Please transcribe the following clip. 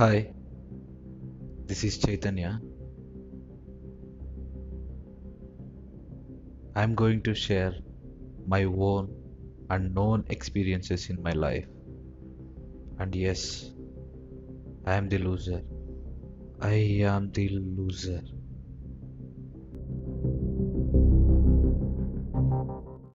Hi, this is Chaitanya. I'm going to share my own unknown experiences in my life. And yes, I am the loser. I am the loser.